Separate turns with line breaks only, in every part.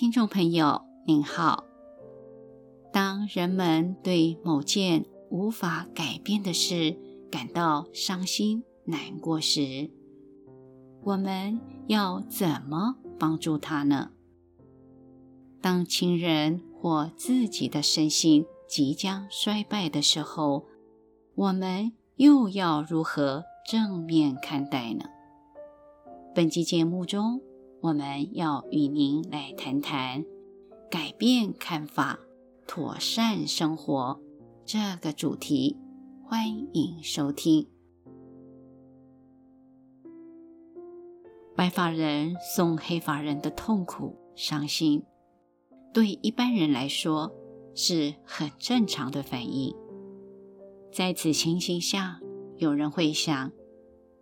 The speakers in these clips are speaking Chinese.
听众朋友您好。当人们对某件无法改变的事感到伤心难过时，我们要怎么帮助他呢？当亲人或自己的身心即将衰败的时候，我们又要如何正面看待呢？本期节目中，我们要与您来谈谈改变看法、妥善生活这个主题。欢迎收听。白发人送黑发人的痛苦、伤心，对一般人来说是很正常的反应。在此情形下，有人会想：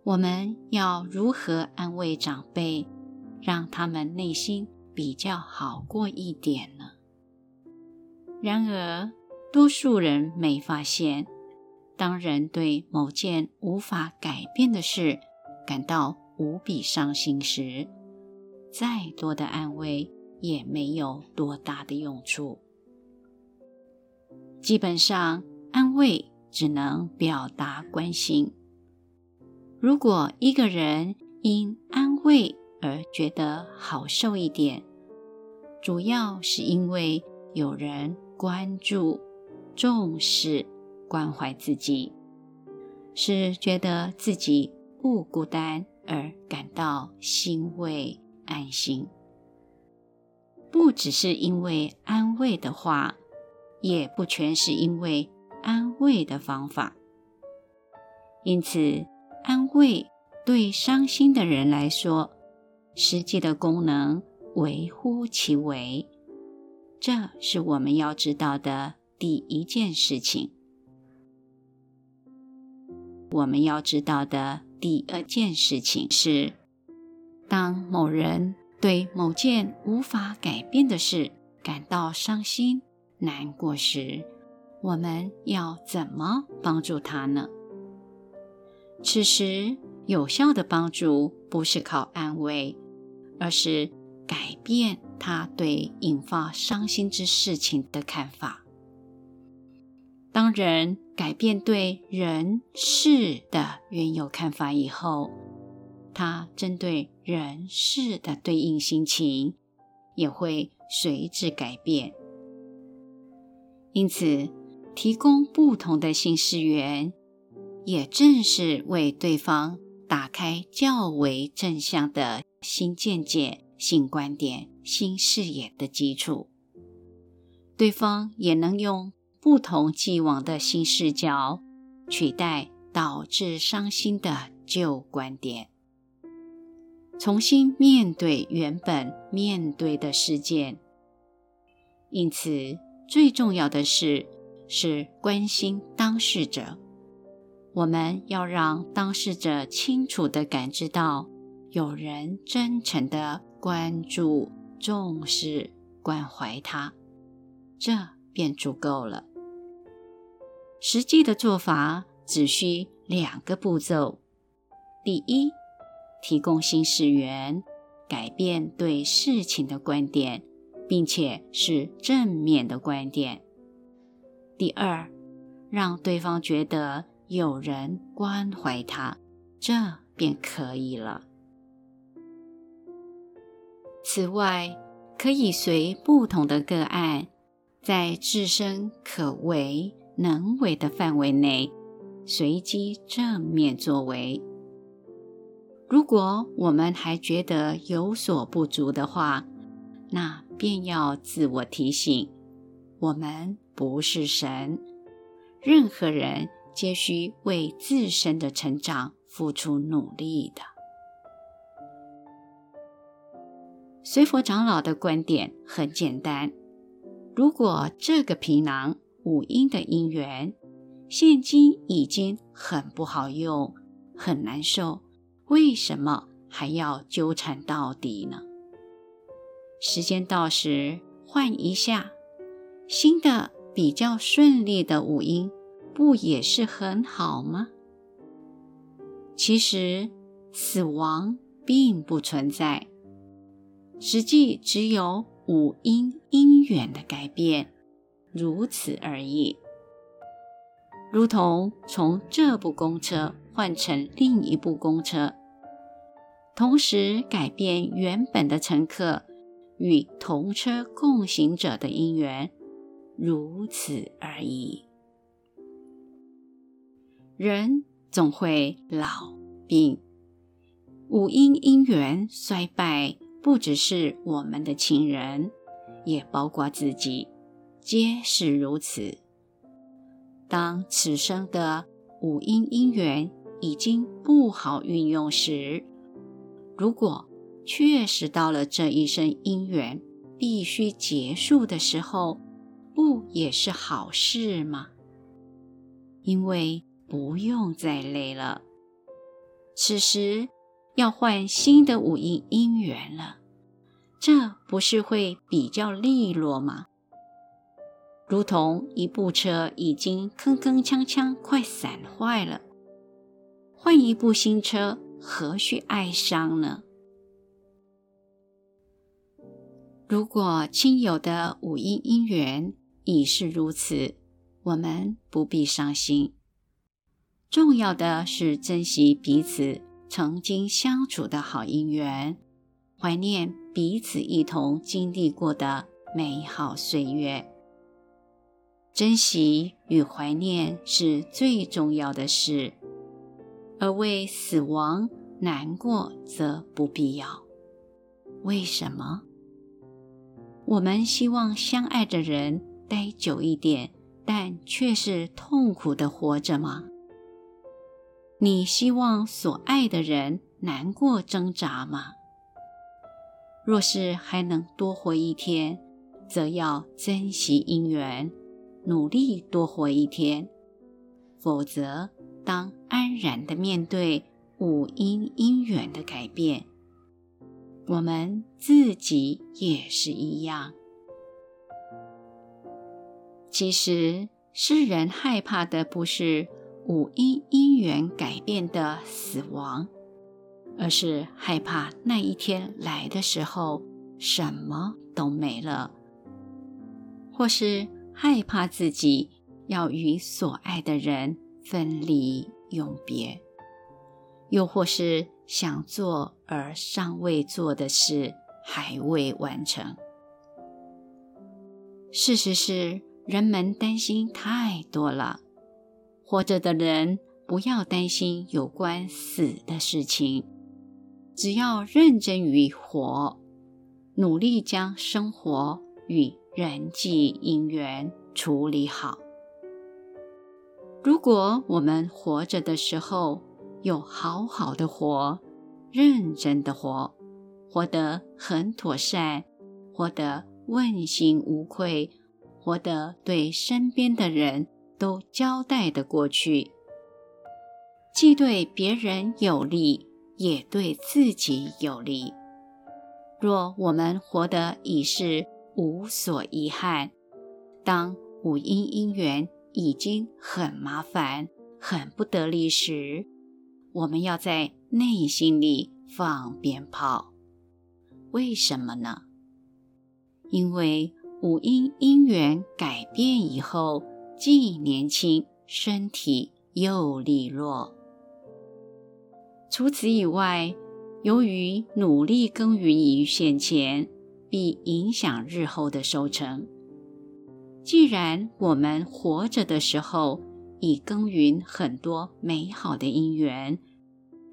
我们要如何安慰长辈，让他们内心比较好过一点呢？然而，多数人没发现，当人对某件无法改变的事感到无比伤心时，再多的安慰也没有多大的用处。基本上，安慰只能表达关心。如果一个人因安慰而觉得好受一点，主要是因为有人关注、重视、关怀自己，是觉得自己不孤单而感到欣慰、安心。不只是因为安慰的话，也不全是因为安慰的方法。因此，安慰对伤心的人来说，实际的功能微乎其微。这是我们要知道的第一件事情。我们要知道的第二件事情是：当某人对某件无法改变的事感到伤心难过时，我们要怎么帮助他呢？此时，有效的帮助不是靠安慰，而是改变他对引发伤心之事情的看法。当人改变对人事的原有看法以后，他针对人事的对应心情也会随之改变。因此，提供不同的新事源。也正是为对方打开较为正向的新见解、新观点、新视野的基础，对方也能用不同既往的新视角取代导致伤心的旧观点，重新面对原本面对的事件。因此，最重要的是是关心当事者。我们要让当事者清楚地感知到，有人真诚地关注、重视、关怀他，这便足够了。实际的做法只需两个步骤：第一，提供新事源，改变对事情的观点，并且是正面的观点；第二，让对方觉得。有人关怀他，这便可以了。此外，可以随不同的个案，在自身可为能为的范围内，随机正面作为。如果我们还觉得有所不足的话，那便要自我提醒：我们不是神，任何人。皆需为自身的成长付出努力的。随佛长老的观点很简单：如果这个皮囊五阴的因缘现今已经很不好用，很难受，为什么还要纠缠到底呢？时间到时换一下，新的比较顺利的五阴。不也是很好吗？其实死亡并不存在，实际只有五阴因缘的改变，如此而已。如同从这部公车换成另一部公车，同时改变原本的乘客与同车共行者的因缘，如此而已。人总会老病，五阴因缘衰败，不只是我们的亲人，也包括自己，皆是如此。当此生的五阴因缘已经不好运用时，如果确实到了这一生因缘必须结束的时候，不也是好事吗？因为不用再累了，此时要换新的五阴因缘了，这不是会比较利落吗？如同一部车已经铿铿锵锵，快散坏了，换一部新车，何须哀伤呢？如果亲友的五音姻缘已是如此，我们不必伤心。重要的是珍惜彼此曾经相处的好姻缘，怀念彼此一同经历过的美好岁月。珍惜与怀念是最重要的事，而为死亡难过则不必要。为什么？我们希望相爱的人待久一点，但却是痛苦的活着吗？你希望所爱的人难过挣扎吗？若是还能多活一天，则要珍惜因缘。努力多活一天，否则当安然的面对五因因缘的改变，我们自己也是一样。其实世人害怕的不是五阴因缘改变的死亡，而是害怕那一天来的时候什么都没了，或是。害怕自己要与所爱的人分离永别，又或是想做而尚未做的事还未完成。事实是，人们担心太多了。活着的人不要担心有关死的事情，只要认真于活，努力将生活与人际因缘处理好。如果我们活着的时候有好好的活，认真的活，活得很妥善，活得问心无愧，活得对身边的人都交代得过去，既对别人有利，也对自己有利。若我们活得已是无所遗憾。当五阴因缘已经很麻烦、很不得力时，我们要在内心里放鞭炮。为什么呢？因为五阴因缘改变以后，既年轻，身体又利落。除此以外，由于努力耕耘于现前。必影响日后的收成。既然我们活着的时候已耕耘很多美好的因缘，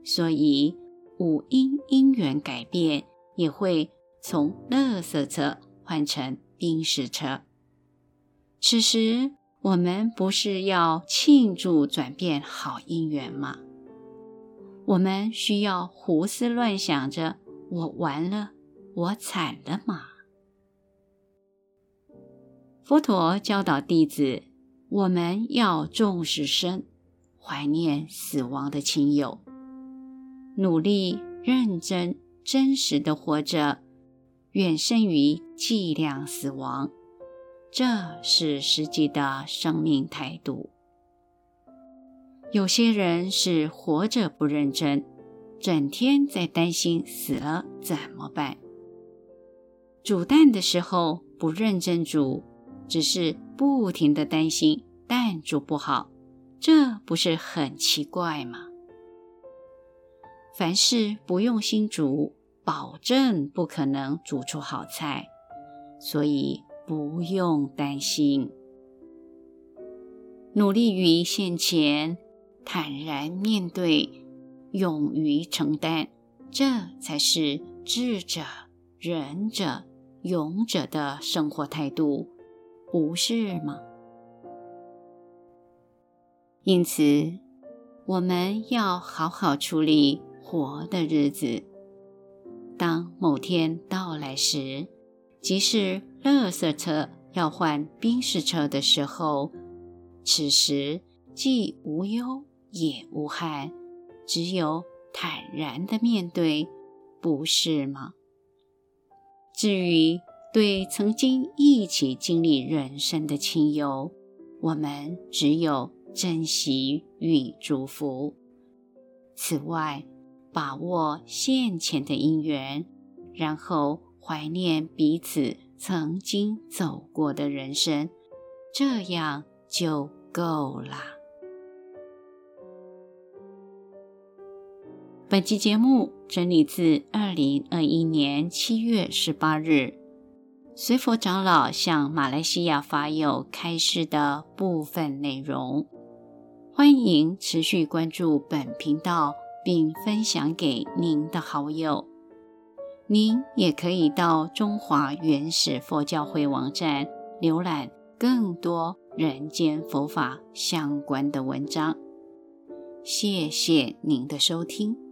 所以五因因缘改变也会从垃圾车换成冰石车。此时我们不是要庆祝转变好姻缘吗？我们需要胡思乱想着我完了。我惨了吗？佛陀教导弟子，我们要重视生，怀念死亡的亲友，努力、认真、真实的活着，远胜于计量死亡。这是实际的生命态度。有些人是活着不认真，整天在担心死了怎么办。煮蛋的时候不认真煮，只是不停的担心蛋煮不好，这不是很奇怪吗？凡事不用心煮，保证不可能煮出好菜，所以不用担心。努力于现前，坦然面对，勇于承担，这才是智者、仁者、勇者的生活态度，不是吗？因此，我们要好好处理活的日子。当某天到来时，即使垃圾车要换宾士车的时候，此时既无忧也无憾，只有坦然的面对，不是吗？至于对曾经一起经历人生的亲友，我们只有珍惜与祝福。此外，把握现前的因缘，然后怀念彼此曾经走过的人生，这样就够了。本期节目整理自二零二一年七月十八日随佛长老向马来西亚法友开示的部分内容。欢迎持续关注本频道，并分享给您的好友。您也可以到中华原始佛教会网站浏览更多。人间佛法相关的文章，谢谢您的收听。